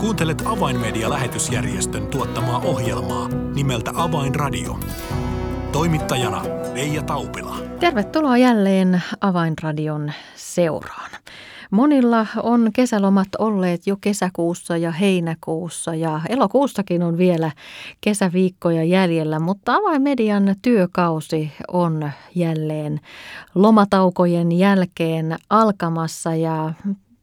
Kuuntelet Avainmedia-lähetysjärjestön tuottamaa ohjelmaa nimeltä Avainradio. Toimittajana Leija Taupila. Tervetuloa jälleen Avainradion seuraan. Monilla on kesälomat olleet jo kesäkuussa ja heinäkuussa ja elokuussakin on vielä kesäviikkoja jäljellä, mutta avainmedian työkausi on jälleen lomataukojen jälkeen alkamassa ja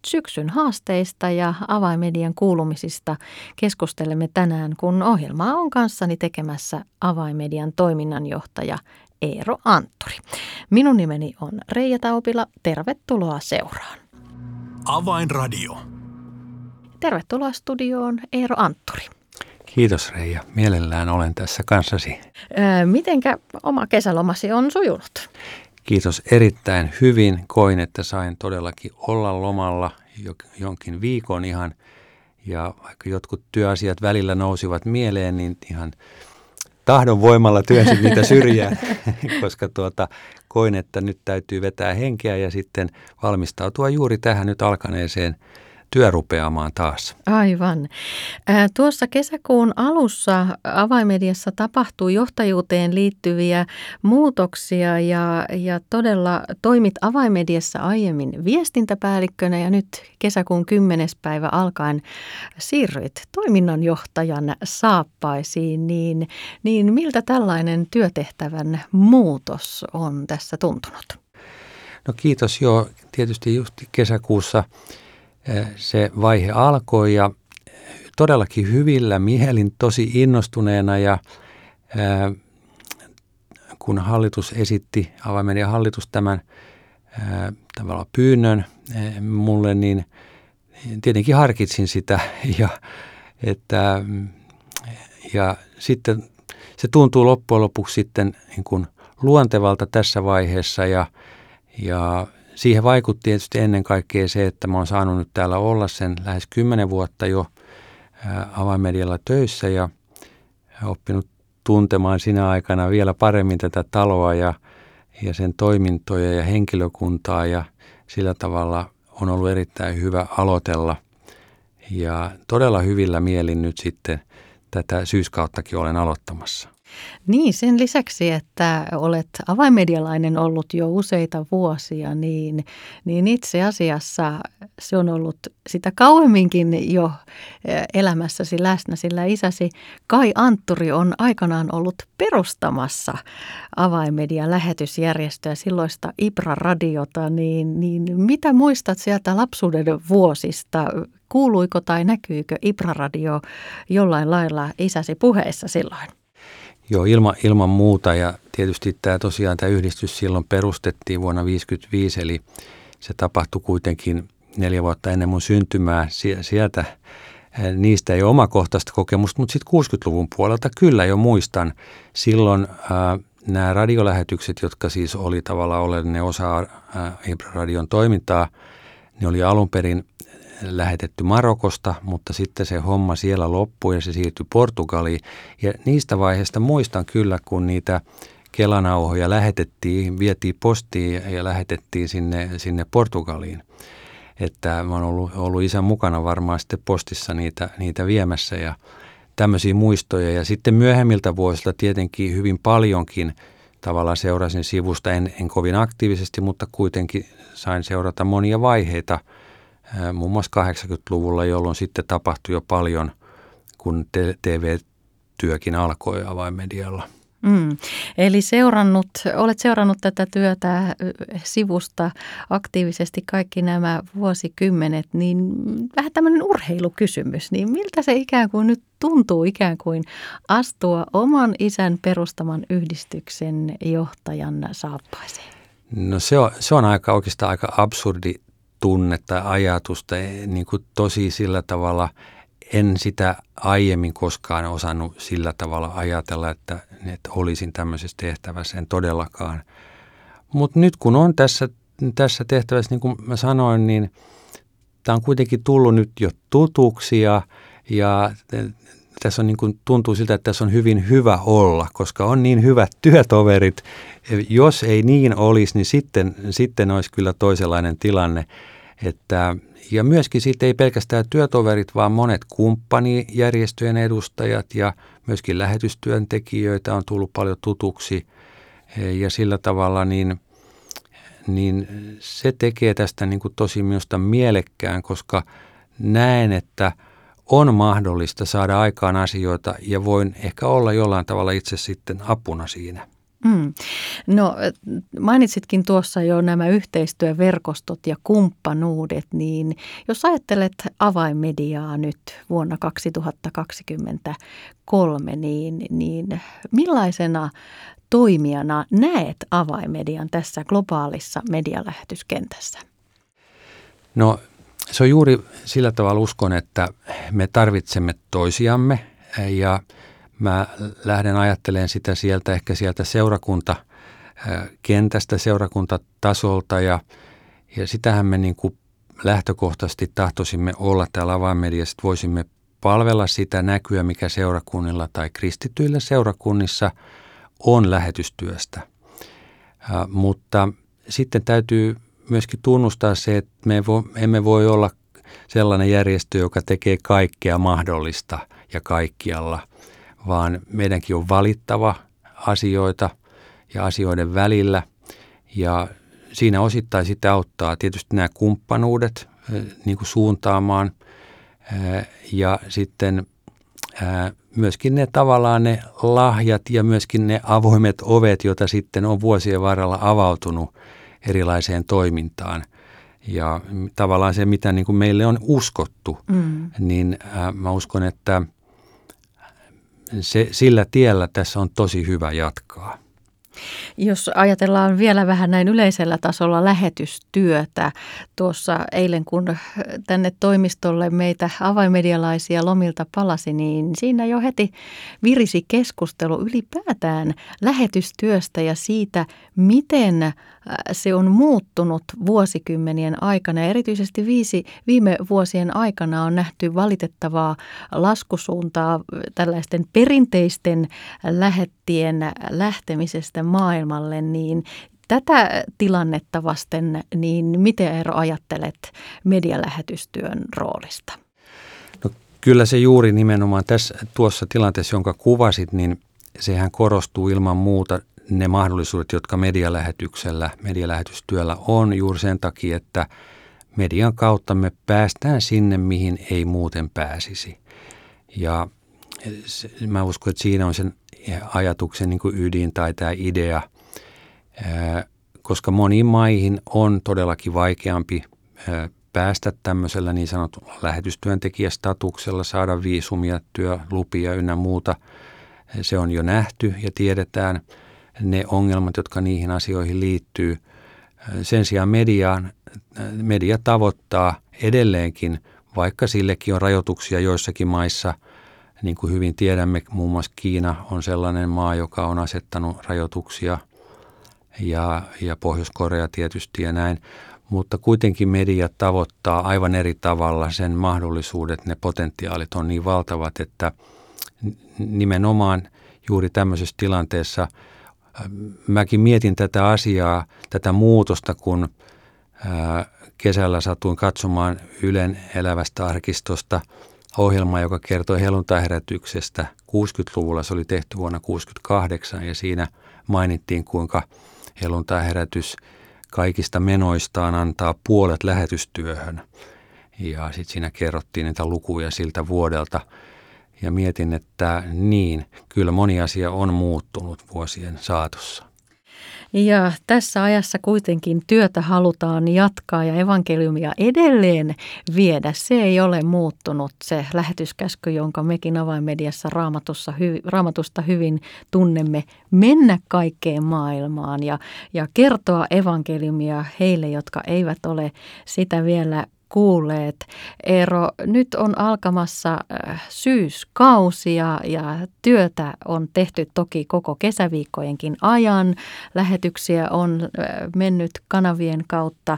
syksyn haasteista ja avaimedian kuulumisista keskustelemme tänään, kun ohjelmaa on kanssani tekemässä avaimedian toiminnanjohtaja Eero Antturi. Minun nimeni on Reija Taupila. Tervetuloa seuraan. Avainradio. Tervetuloa studioon Eero Antturi. Kiitos Reija. Mielellään olen tässä kanssasi. Öö, mitenkä oma kesälomasi on sujunut? Kiitos erittäin hyvin. Koin, että sain todellakin olla lomalla jonkin viikon ihan. Ja vaikka jotkut työasiat välillä nousivat mieleen, niin ihan tahdon voimalla työnsin niitä syrjään, koska tuota, koin, että nyt täytyy vetää henkeä ja sitten valmistautua juuri tähän nyt alkaneeseen työ rupeamaan taas. Aivan. Tuossa kesäkuun alussa avaimediassa tapahtui johtajuuteen liittyviä muutoksia ja, ja todella toimit avaimediassa aiemmin viestintäpäällikkönä ja nyt kesäkuun 10. päivä alkaen siirryit toiminnanjohtajan saappaisiin, niin, niin miltä tällainen työtehtävän muutos on tässä tuntunut? No kiitos, joo. Tietysti just kesäkuussa se vaihe alkoi ja todellakin hyvillä mielin, tosi innostuneena ja kun hallitus esitti, avaimen hallitus tämän tavallaan pyynnön mulle, niin tietenkin harkitsin sitä ja, että, ja sitten se tuntuu loppujen lopuksi sitten niin kuin luontevalta tässä vaiheessa ja, ja siihen vaikutti tietysti ennen kaikkea se, että mä oon saanut nyt täällä olla sen lähes kymmenen vuotta jo avainmedialla töissä ja oppinut tuntemaan sinä aikana vielä paremmin tätä taloa ja, ja sen toimintoja ja henkilökuntaa ja sillä tavalla on ollut erittäin hyvä aloitella. Ja todella hyvillä mielin nyt sitten tätä syyskauttakin olen aloittamassa. Niin, sen lisäksi, että olet avainmedialainen ollut jo useita vuosia, niin, niin itse asiassa se on ollut sitä kauemminkin jo elämässäsi läsnä, sillä isäsi Kai Antturi on aikanaan ollut perustamassa avainmedian lähetysjärjestöä, silloista Ibra-radiota, niin, niin mitä muistat sieltä lapsuuden vuosista? Kuuluiko tai näkyykö Ibra-radio jollain lailla isäsi puheessa silloin? Joo, ilma, ilman muuta ja tietysti tämä tosiaan tämä yhdistys silloin perustettiin vuonna 1955, eli se tapahtui kuitenkin neljä vuotta ennen mun syntymää sieltä. Niistä ei ole omakohtaista kokemusta, mutta sitten 60-luvun puolelta kyllä jo muistan. Silloin ää, nämä radiolähetykset, jotka siis oli tavallaan oleellinen osa ää, radion toimintaa, ne oli alun perin lähetetty Marokosta, mutta sitten se homma siellä loppui ja se siirtyi Portugaliin. Ja niistä vaiheista muistan kyllä, kun niitä kelanauhoja lähetettiin, vietiin postiin ja lähetettiin sinne, sinne Portugaliin. Että mä oon ollut, ollut isän mukana varmaan sitten postissa niitä, niitä viemässä ja tämmöisiä muistoja. Ja sitten myöhemmiltä vuosilta tietenkin hyvin paljonkin tavallaan seurasin sivusta, en, en kovin aktiivisesti, mutta kuitenkin sain seurata monia vaiheita – muun muassa 80-luvulla, jolloin sitten tapahtui jo paljon, kun TV-työkin alkoi avainmedialla. Mm. Eli seurannut, olet seurannut tätä työtä sivusta aktiivisesti kaikki nämä vuosikymmenet, niin vähän tämmöinen urheilukysymys, niin miltä se ikään kuin nyt tuntuu ikään kuin astua oman isän perustaman yhdistyksen johtajan saappaisiin? No se on, se on aika oikeastaan aika absurdi tunnetta, ajatusta, e, niin kuin tosi sillä tavalla, en sitä aiemmin koskaan osannut sillä tavalla ajatella, että, että olisin tämmöisessä tehtävässä, en todellakaan. Mutta nyt kun on tässä, tässä tehtävässä, niin kuin mä sanoin, niin tämä on kuitenkin tullut nyt jo tutuksi ja, ja tässä on niin kuin, tuntuu siltä, että tässä on hyvin hyvä olla, koska on niin hyvät työtoverit. Jos ei niin olisi, niin sitten, sitten olisi kyllä toisenlainen tilanne. Että, ja myöskin sitten ei pelkästään työtoverit, vaan monet kumppanijärjestöjen edustajat ja myöskin lähetystyöntekijöitä on tullut paljon tutuksi. Ja sillä tavalla niin, niin se tekee tästä niin kuin tosi minusta mielekkään, koska näen, että on mahdollista saada aikaan asioita ja voin ehkä olla jollain tavalla itse sitten apuna siinä. Mm. No mainitsitkin tuossa jo nämä yhteistyöverkostot ja kumppanuudet, niin jos ajattelet avainmediaa nyt vuonna 2023, niin, niin millaisena toimijana näet avainmedian tässä globaalissa medialähetyskentässä? No se on juuri sillä tavalla uskon, että me tarvitsemme toisiamme ja – Mä lähden ajattelemaan sitä sieltä ehkä sieltä seurakunta kentästä, seurakuntatasolta ja, ja sitähän me niin kuin lähtökohtaisesti tahtoisimme olla täällä avainmediassa, että voisimme palvella sitä näkyä, mikä seurakunnilla tai kristityillä seurakunnissa on lähetystyöstä. Ä, mutta sitten täytyy myöskin tunnustaa se, että me vo, emme voi olla sellainen järjestö, joka tekee kaikkea mahdollista ja kaikkialla – vaan meidänkin on valittava asioita ja asioiden välillä. Ja siinä osittain sitä auttaa tietysti nämä kumppanuudet niin kuin suuntaamaan ja sitten myöskin ne tavallaan ne lahjat ja myöskin ne avoimet ovet, joita sitten on vuosien varrella avautunut erilaiseen toimintaan. Ja tavallaan se, mitä niin kuin meille on uskottu, mm. niin mä uskon, että – se, sillä tiellä tässä on tosi hyvä jatkaa. Jos ajatellaan vielä vähän näin yleisellä tasolla lähetystyötä, tuossa eilen kun tänne toimistolle meitä avaimedialaisia lomilta palasi, niin siinä jo heti virisi keskustelu ylipäätään lähetystyöstä ja siitä, miten se on muuttunut vuosikymmenien aikana. Ja erityisesti viisi, viime vuosien aikana on nähty valitettavaa laskusuuntaa tällaisten perinteisten lähettien lähtemisestä maailmalle, niin tätä tilannetta vasten, niin miten Eero ajattelet medialähetystyön roolista? No, kyllä se juuri nimenomaan tässä, tuossa tilanteessa, jonka kuvasit, niin sehän korostuu ilman muuta ne mahdollisuudet, jotka medialähetyksellä, medialähetystyöllä on juuri sen takia, että median kautta me päästään sinne, mihin ei muuten pääsisi. Ja mä uskon, että siinä on sen ajatuksen niin ydin tai tämä idea, koska moniin maihin on todellakin vaikeampi päästä tämmöisellä niin sanotulla lähetystyöntekijästatuksella, saada viisumia, työlupia ynnä muuta. Se on jo nähty ja tiedetään ne ongelmat, jotka niihin asioihin liittyy. Sen sijaan mediaan, media tavoittaa edelleenkin, vaikka sillekin on rajoituksia joissakin maissa – niin kuin hyvin tiedämme, muun muassa Kiina on sellainen maa, joka on asettanut rajoituksia ja, ja Pohjois-Korea tietysti ja näin. Mutta kuitenkin media tavoittaa aivan eri tavalla sen mahdollisuudet, ne potentiaalit on niin valtavat, että nimenomaan juuri tämmöisessä tilanteessa mäkin mietin tätä asiaa, tätä muutosta, kun kesällä satuin katsomaan Ylen elävästä arkistosta – ohjelma, joka kertoi helluntaiherätyksestä 60-luvulla. Se oli tehty vuonna 68 ja siinä mainittiin, kuinka helluntaiherätys kaikista menoistaan antaa puolet lähetystyöhön. Ja sitten siinä kerrottiin niitä lukuja siltä vuodelta. Ja mietin, että niin, kyllä moni asia on muuttunut vuosien saatossa. Ja tässä ajassa kuitenkin työtä halutaan jatkaa ja evankeliumia edelleen viedä. Se ei ole muuttunut se lähetyskäsky, jonka mekin avainmediassa raamatussa, raamatusta hyvin tunnemme, mennä kaikkeen maailmaan ja, ja kertoa evankeliumia heille, jotka eivät ole sitä vielä kuulleet. Eero, nyt on alkamassa äh, syyskausi ja, ja työtä on tehty toki koko kesäviikkojenkin ajan. Lähetyksiä on äh, mennyt kanavien kautta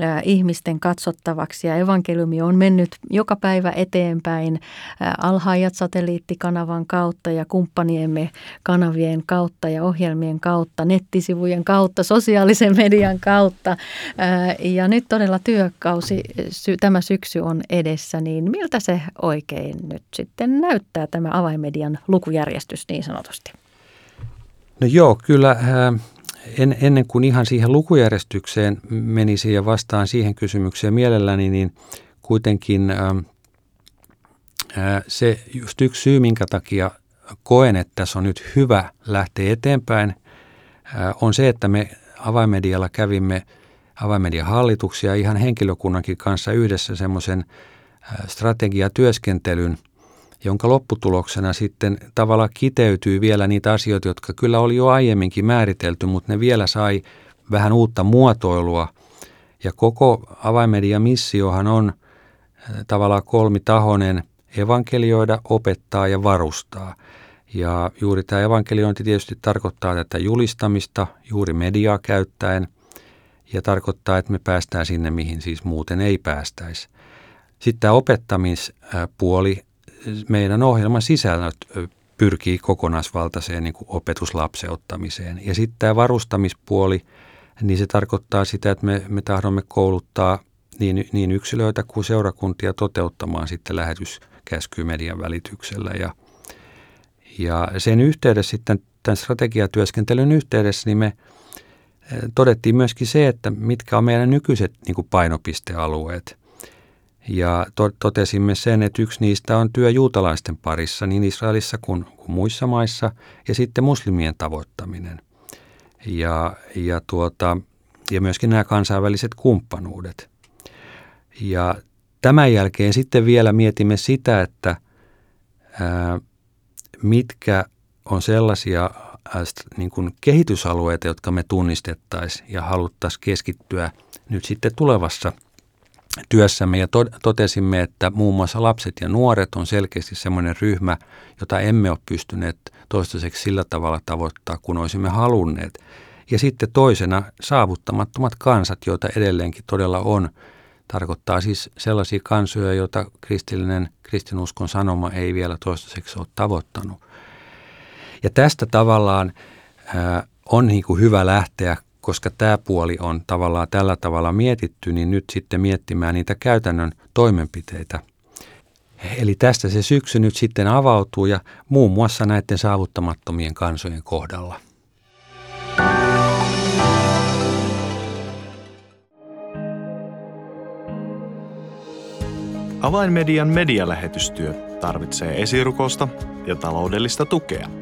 äh, ihmisten katsottavaksi ja evankeliumi on mennyt joka päivä eteenpäin alhaajat satelliittikanavan kautta ja kumppaniemme kanavien kautta ja ohjelmien kautta, nettisivujen kautta, sosiaalisen median kautta. Ja nyt todella työkausi sy- tämä syksy on edessä, niin miltä se oikein nyt sitten näyttää tämä avainmedian lukujärjestys niin sanotusti? No joo, kyllä äh, en, ennen kuin ihan siihen lukujärjestykseen menisi ja vastaan siihen kysymykseen mielelläni, niin kuitenkin äh, se just yksi syy, minkä takia koen, että tässä on nyt hyvä lähteä eteenpäin, on se, että me avaimedialla kävimme avaimedian hallituksia ihan henkilökunnankin kanssa yhdessä semmoisen strategiatyöskentelyn, jonka lopputuloksena sitten tavallaan kiteytyy vielä niitä asioita, jotka kyllä oli jo aiemminkin määritelty, mutta ne vielä sai vähän uutta muotoilua. Ja koko avaimedian missiohan on tavallaan kolmitahoinen evankelioida, opettaa ja varustaa. Ja juuri tämä evankeliointi tietysti tarkoittaa tätä julistamista juuri mediaa käyttäen ja tarkoittaa, että me päästään sinne, mihin siis muuten ei päästäisi. Sitten tämä opettamispuoli, meidän ohjelman sisällöt pyrkii kokonaisvaltaiseen niin opetuslapseuttamiseen. Ja sitten tämä varustamispuoli, niin se tarkoittaa sitä, että me, me tahdomme kouluttaa niin, niin yksilöitä kuin seurakuntia toteuttamaan sitten lähetyskäsky median välityksellä. Ja, ja sen yhteydessä sitten tämän strategiatyöskentelyn yhteydessä, niin me todettiin myöskin se, että mitkä on meidän nykyiset niin kuin painopistealueet. Ja to, totesimme sen, että yksi niistä on työ juutalaisten parissa niin Israelissa kuin, kuin muissa maissa ja sitten muslimien tavoittaminen. Ja, ja, tuota, ja myöskin nämä kansainväliset kumppanuudet. Ja tämän jälkeen sitten vielä mietimme sitä, että ää, mitkä on sellaisia niin kuin kehitysalueita, jotka me tunnistettaisiin ja haluttaisiin keskittyä nyt sitten tulevassa työssämme. Ja to, totesimme, että muun muassa lapset ja nuoret on selkeästi sellainen ryhmä, jota emme ole pystyneet toistaiseksi sillä tavalla tavoittaa, kun olisimme halunneet. Ja sitten toisena saavuttamattomat kansat, joita edelleenkin todella on – Tarkoittaa siis sellaisia kansoja, joita kristillinen kristinuskon sanoma ei vielä toistaiseksi ole tavoittanut. Ja tästä tavallaan ää, on niin kuin hyvä lähteä, koska tämä puoli on tavallaan tällä tavalla mietitty, niin nyt sitten miettimään niitä käytännön toimenpiteitä. Eli tästä se syksy nyt sitten avautuu ja muun muassa näiden saavuttamattomien kansojen kohdalla. Avainmedian medialähetystyö tarvitsee esirukosta ja taloudellista tukea.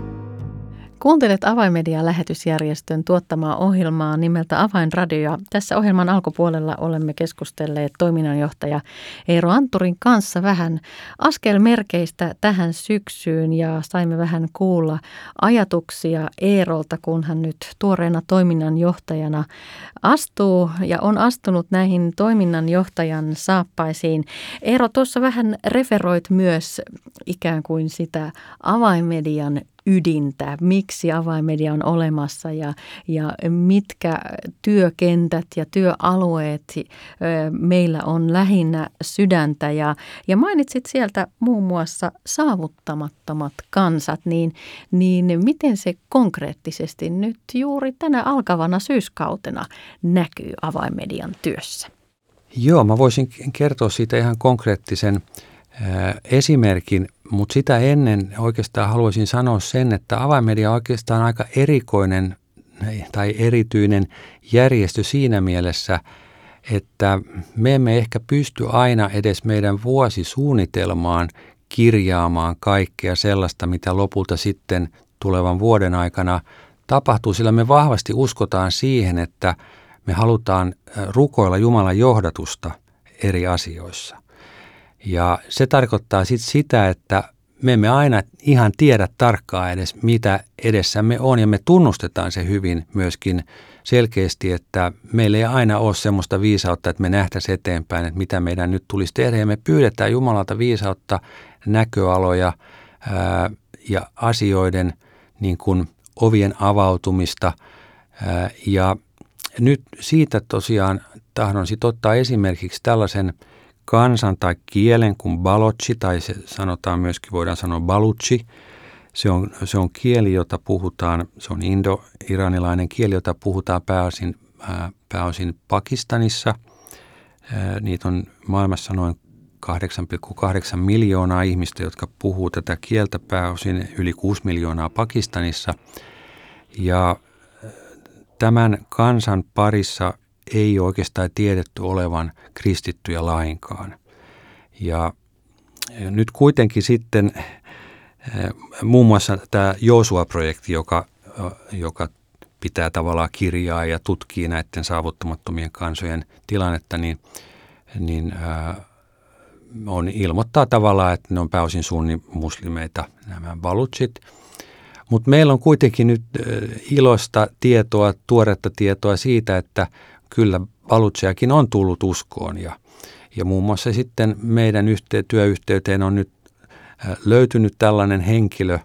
Kuuntelet Avainmedian lähetysjärjestön tuottamaa ohjelmaa nimeltä Avainradio. Tässä ohjelman alkupuolella olemme keskustelleet toiminnanjohtaja Eero Anturin kanssa vähän askelmerkeistä tähän syksyyn ja saimme vähän kuulla ajatuksia Eerolta, kun hän nyt tuoreena toiminnanjohtajana astuu ja on astunut näihin toiminnanjohtajan saappaisiin. Eero, tuossa vähän referoit myös ikään kuin sitä avainmedian ydintä, miksi avaimedia on olemassa ja, ja mitkä työkentät ja työalueet meillä on lähinnä sydäntä. Ja, ja mainitsit sieltä muun muassa saavuttamattomat kansat, niin, niin miten se konkreettisesti nyt juuri tänä alkavana syyskautena näkyy avaimedian työssä? Joo, mä voisin kertoa siitä ihan konkreettisen esimerkin mutta sitä ennen oikeastaan haluaisin sanoa sen, että avaimedia on oikeastaan aika erikoinen tai erityinen järjestö siinä mielessä, että me emme ehkä pysty aina edes meidän vuosisuunnitelmaan kirjaamaan kaikkea sellaista, mitä lopulta sitten tulevan vuoden aikana tapahtuu, sillä me vahvasti uskotaan siihen, että me halutaan rukoilla Jumalan johdatusta eri asioissa. Ja se tarkoittaa sitten sitä, että me emme aina ihan tiedä tarkkaan edes, mitä edessämme on, ja me tunnustetaan se hyvin myöskin selkeästi, että meillä ei aina ole semmoista viisautta, että me nähtäisiin eteenpäin, että mitä meidän nyt tulisi tehdä, ja me pyydetään Jumalalta viisautta, näköaloja ää, ja asioiden niin kuin ovien avautumista, ää, ja nyt siitä tosiaan tahdon sitten ottaa esimerkiksi tällaisen kansan tai kielen kuin balotsi, tai se sanotaan myöskin, voidaan sanoa balutsi. Se on, se on kieli, jota puhutaan, se on indo-iranilainen kieli, jota puhutaan pääosin, ää, pääosin Pakistanissa. Niitä on maailmassa noin 8,8 miljoonaa ihmistä, jotka puhuu tätä kieltä pääosin yli 6 miljoonaa Pakistanissa. Ja tämän kansan parissa ei oikeastaan tiedetty olevan kristittyjä lainkaan. Ja nyt kuitenkin sitten eh, muun muassa tämä Joosua-projekti, joka, joka pitää tavallaan kirjaa ja tutkii näiden saavuttamattomien kansojen tilannetta, niin, niin äh, on ilmoittaa tavallaan, että ne on pääosin muslimeita nämä balutsit – mutta meillä on kuitenkin nyt ilosta tietoa, tuoretta tietoa siitä, että kyllä Balutseakin on tullut uskoon ja, ja muun muassa sitten meidän yhte, työyhteyteen on nyt löytynyt tällainen henkilö,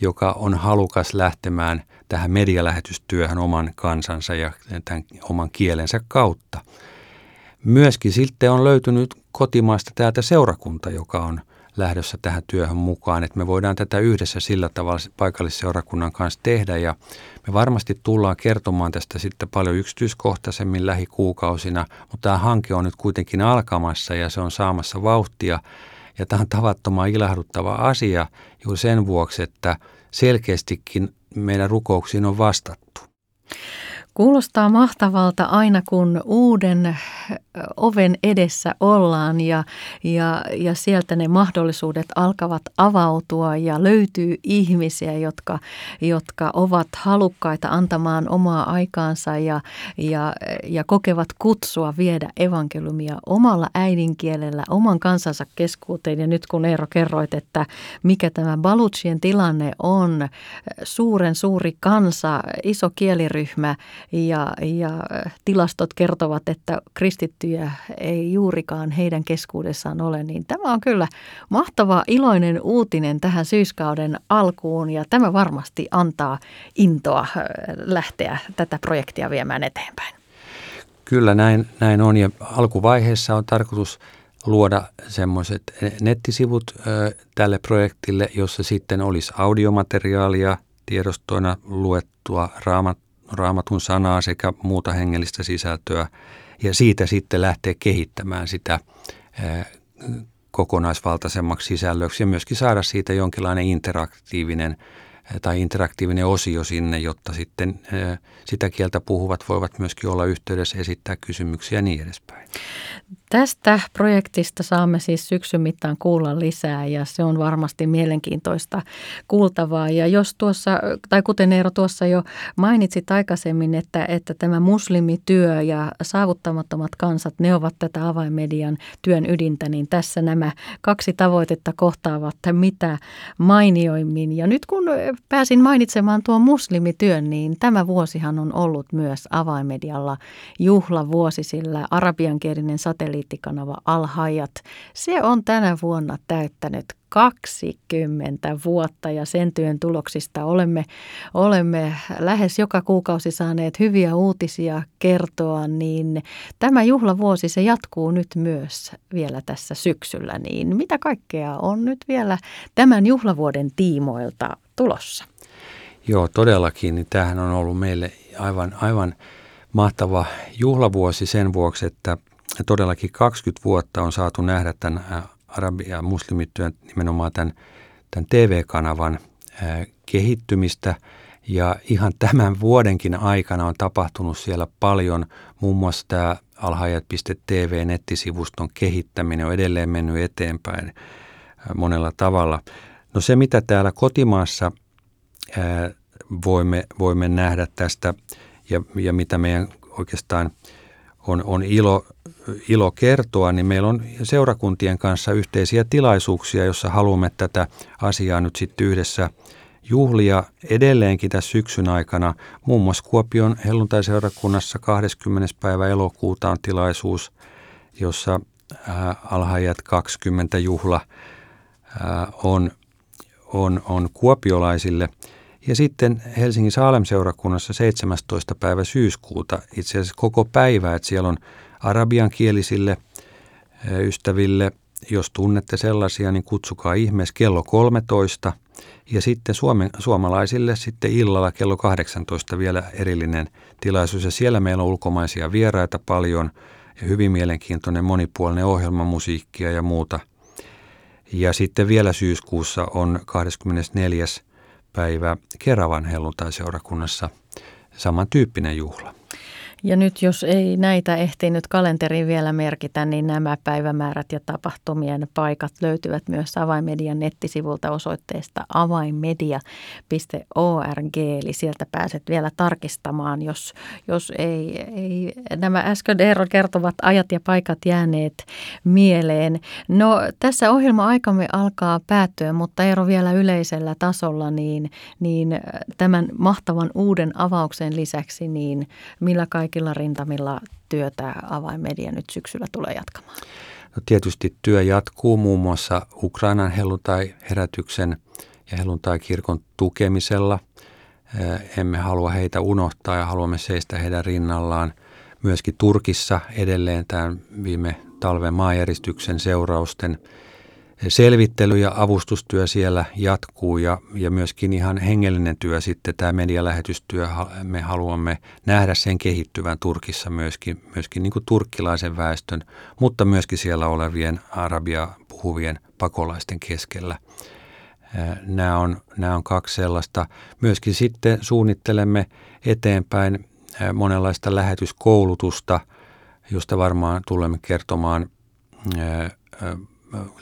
joka on halukas lähtemään tähän medialähetystyöhön oman kansansa ja tämän oman kielensä kautta. Myöskin sitten on löytynyt kotimaasta täältä seurakunta, joka on lähdössä tähän työhön mukaan, että me voidaan tätä yhdessä sillä tavalla paikallisseurakunnan kanssa tehdä ja me varmasti tullaan kertomaan tästä sitten paljon yksityiskohtaisemmin lähikuukausina, mutta tämä hanke on nyt kuitenkin alkamassa ja se on saamassa vauhtia ja tämä on tavattoman ilahduttava asia juuri sen vuoksi, että selkeästikin meidän rukouksiin on vastattu. Kuulostaa mahtavalta aina, kun uuden oven edessä ollaan ja, ja, ja sieltä ne mahdollisuudet alkavat avautua ja löytyy ihmisiä, jotka, jotka ovat halukkaita antamaan omaa aikaansa ja, ja, ja kokevat kutsua viedä evankeliumia omalla äidinkielellä, oman kansansa keskuuteen. Ja nyt kun Eero kerroit, että mikä tämä Balutsien tilanne on, suuren suuri kansa, iso kieliryhmä ja, ja tilastot kertovat, että kristitty kristittyjä ei juurikaan heidän keskuudessaan ole, niin tämä on kyllä mahtava iloinen uutinen tähän syyskauden alkuun ja tämä varmasti antaa intoa äh, lähteä tätä projektia viemään eteenpäin. Kyllä näin, näin on ja alkuvaiheessa on tarkoitus luoda semmoiset nettisivut ö, tälle projektille, jossa sitten olisi audiomateriaalia, tiedostoina luettua raamat, raamatun sanaa sekä muuta hengellistä sisältöä ja siitä sitten lähteä kehittämään sitä kokonaisvaltaisemmaksi sisällöksi ja myöskin saada siitä jonkinlainen interaktiivinen tai interaktiivinen osio sinne, jotta sitten sitä kieltä puhuvat voivat myöskin olla yhteydessä esittää kysymyksiä ja niin edespäin. Tästä projektista saamme siis syksyn mittaan kuulla lisää ja se on varmasti mielenkiintoista kuultavaa. Ja jos tuossa, tai kuten Eero tuossa jo mainitsit aikaisemmin, että, että tämä muslimityö ja saavuttamattomat kansat, ne ovat tätä avainmedian työn ydintä, niin tässä nämä kaksi tavoitetta kohtaavat mitä mainioimmin. Ja nyt kun pääsin mainitsemaan tuon muslimityön, niin tämä vuosihan on ollut myös avainmedialla juhlavuosi, sillä arabiankielinen satelliittikanava Alhajat, se on tänä vuonna täyttänyt 20 vuotta ja sen työn tuloksista olemme, olemme lähes joka kuukausi saaneet hyviä uutisia kertoa, niin tämä juhlavuosi se jatkuu nyt myös vielä tässä syksyllä. Niin mitä kaikkea on nyt vielä tämän juhlavuoden tiimoilta tulossa? Joo, todellakin. Niin tämähän on ollut meille aivan, aivan mahtava juhlavuosi sen vuoksi, että todellakin 20 vuotta on saatu nähdä tämän arabi- ja muslimityön nimenomaan tämän, tämän TV-kanavan kehittymistä. Ja ihan tämän vuodenkin aikana on tapahtunut siellä paljon, muun muassa tämä alhajat.tv-nettisivuston kehittäminen on edelleen mennyt eteenpäin monella tavalla. No se, mitä täällä kotimaassa voimme, voimme nähdä tästä ja, ja mitä meidän oikeastaan on, on ilo, ilo kertoa, niin meillä on seurakuntien kanssa yhteisiä tilaisuuksia, jossa haluamme tätä asiaa nyt sitten yhdessä juhlia edelleenkin tässä syksyn aikana. Muun muassa Kuopion helluntaiseurakunnassa 20. päivä elokuuta on tilaisuus, jossa alhaajat 20 juhla on, on, on kuopiolaisille. Ja sitten Helsingin Saalem-seurakunnassa 17. päivä syyskuuta itse asiassa koko päivä, että siellä on arabiankielisille ystäville, jos tunnette sellaisia, niin kutsukaa ihmeessä kello 13. Ja sitten Suomen, suomalaisille sitten illalla kello 18 vielä erillinen tilaisuus. Ja siellä meillä on ulkomaisia vieraita paljon ja hyvin mielenkiintoinen monipuolinen ohjelma, musiikkia ja muuta. Ja sitten vielä syyskuussa on 24. päivä Keravan helluntaiseurakunnassa samantyyppinen juhla. Ja nyt jos ei näitä ehtinyt kalenteriin vielä merkitä, niin nämä päivämäärät ja tapahtumien paikat löytyvät myös Avainmedian nettisivulta osoitteesta avainmedia.org. Eli sieltä pääset vielä tarkistamaan, jos, jos ei, ei nämä äsken Eero kertovat ajat ja paikat jääneet mieleen. No tässä ohjelma-aikamme alkaa päättyä, mutta Eero vielä yleisellä tasolla, niin, niin tämän mahtavan uuden avauksen lisäksi, niin millä kaikilla kaikilla rintamilla työtä avainmedia nyt syksyllä tulee jatkamaan? No tietysti työ jatkuu muun muassa Ukrainan helluntai-herätyksen ja helluntai-kirkon tukemisella. Emme halua heitä unohtaa ja haluamme seistä heidän rinnallaan. Myöskin Turkissa edelleen tämän viime talven maanjäristyksen seurausten – selvittely ja avustustyö siellä jatkuu ja, ja myöskin ihan hengellinen työ sitten, tämä medialähetystyö, me haluamme nähdä sen kehittyvän Turkissa myöskin, myöskin niin kuin turkkilaisen väestön, mutta myöskin siellä olevien arabia puhuvien pakolaisten keskellä. Nämä on, nämä on kaksi sellaista. Myöskin sitten suunnittelemme eteenpäin monenlaista lähetyskoulutusta, josta varmaan tulemme kertomaan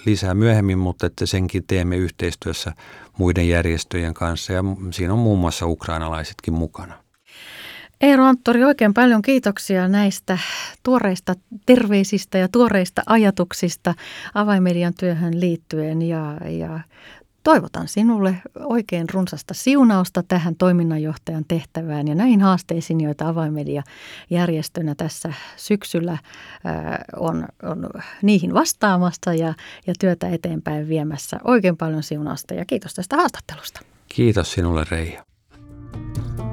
lisää myöhemmin, mutta että senkin teemme yhteistyössä muiden järjestöjen kanssa ja siinä on muun muassa ukrainalaisetkin mukana. Eero Anttori, oikein paljon kiitoksia näistä tuoreista terveisistä ja tuoreista ajatuksista avaimedian työhön liittyen ja, ja Toivotan sinulle oikein runsasta siunausta tähän toiminnanjohtajan tehtävään ja näihin haasteisiin, joita avaimedia järjestönä tässä syksyllä on, on niihin vastaamassa ja, ja työtä eteenpäin viemässä. Oikein paljon siunausta ja kiitos tästä haastattelusta. Kiitos sinulle Reija.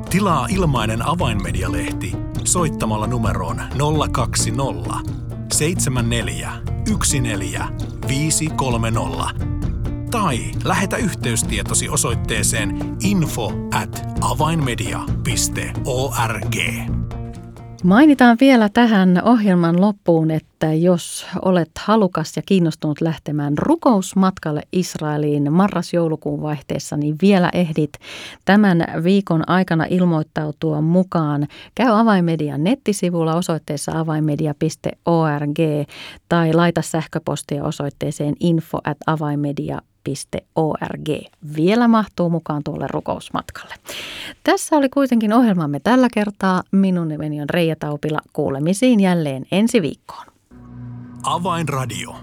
Tilaa ilmainen avainmedialehti soittamalla numeroon 020 74 14 530 tai lähetä yhteystietosi osoitteeseen info at avainmedia.org. Mainitaan vielä tähän ohjelman loppuun, että jos olet halukas ja kiinnostunut lähtemään rukousmatkalle Israeliin marras-joulukuun vaihteessa, niin vielä ehdit tämän viikon aikana ilmoittautua mukaan. Käy Avainmedian nettisivulla osoitteessa avainmedia.org tai laita sähköpostia osoitteeseen info at rukousmatkalle.org. Vielä mahtuu mukaan tuolle rukousmatkalle. Tässä oli kuitenkin ohjelmamme tällä kertaa. Minun nimeni on Reija Taupila. Kuulemisiin jälleen ensi viikkoon. Avainradio.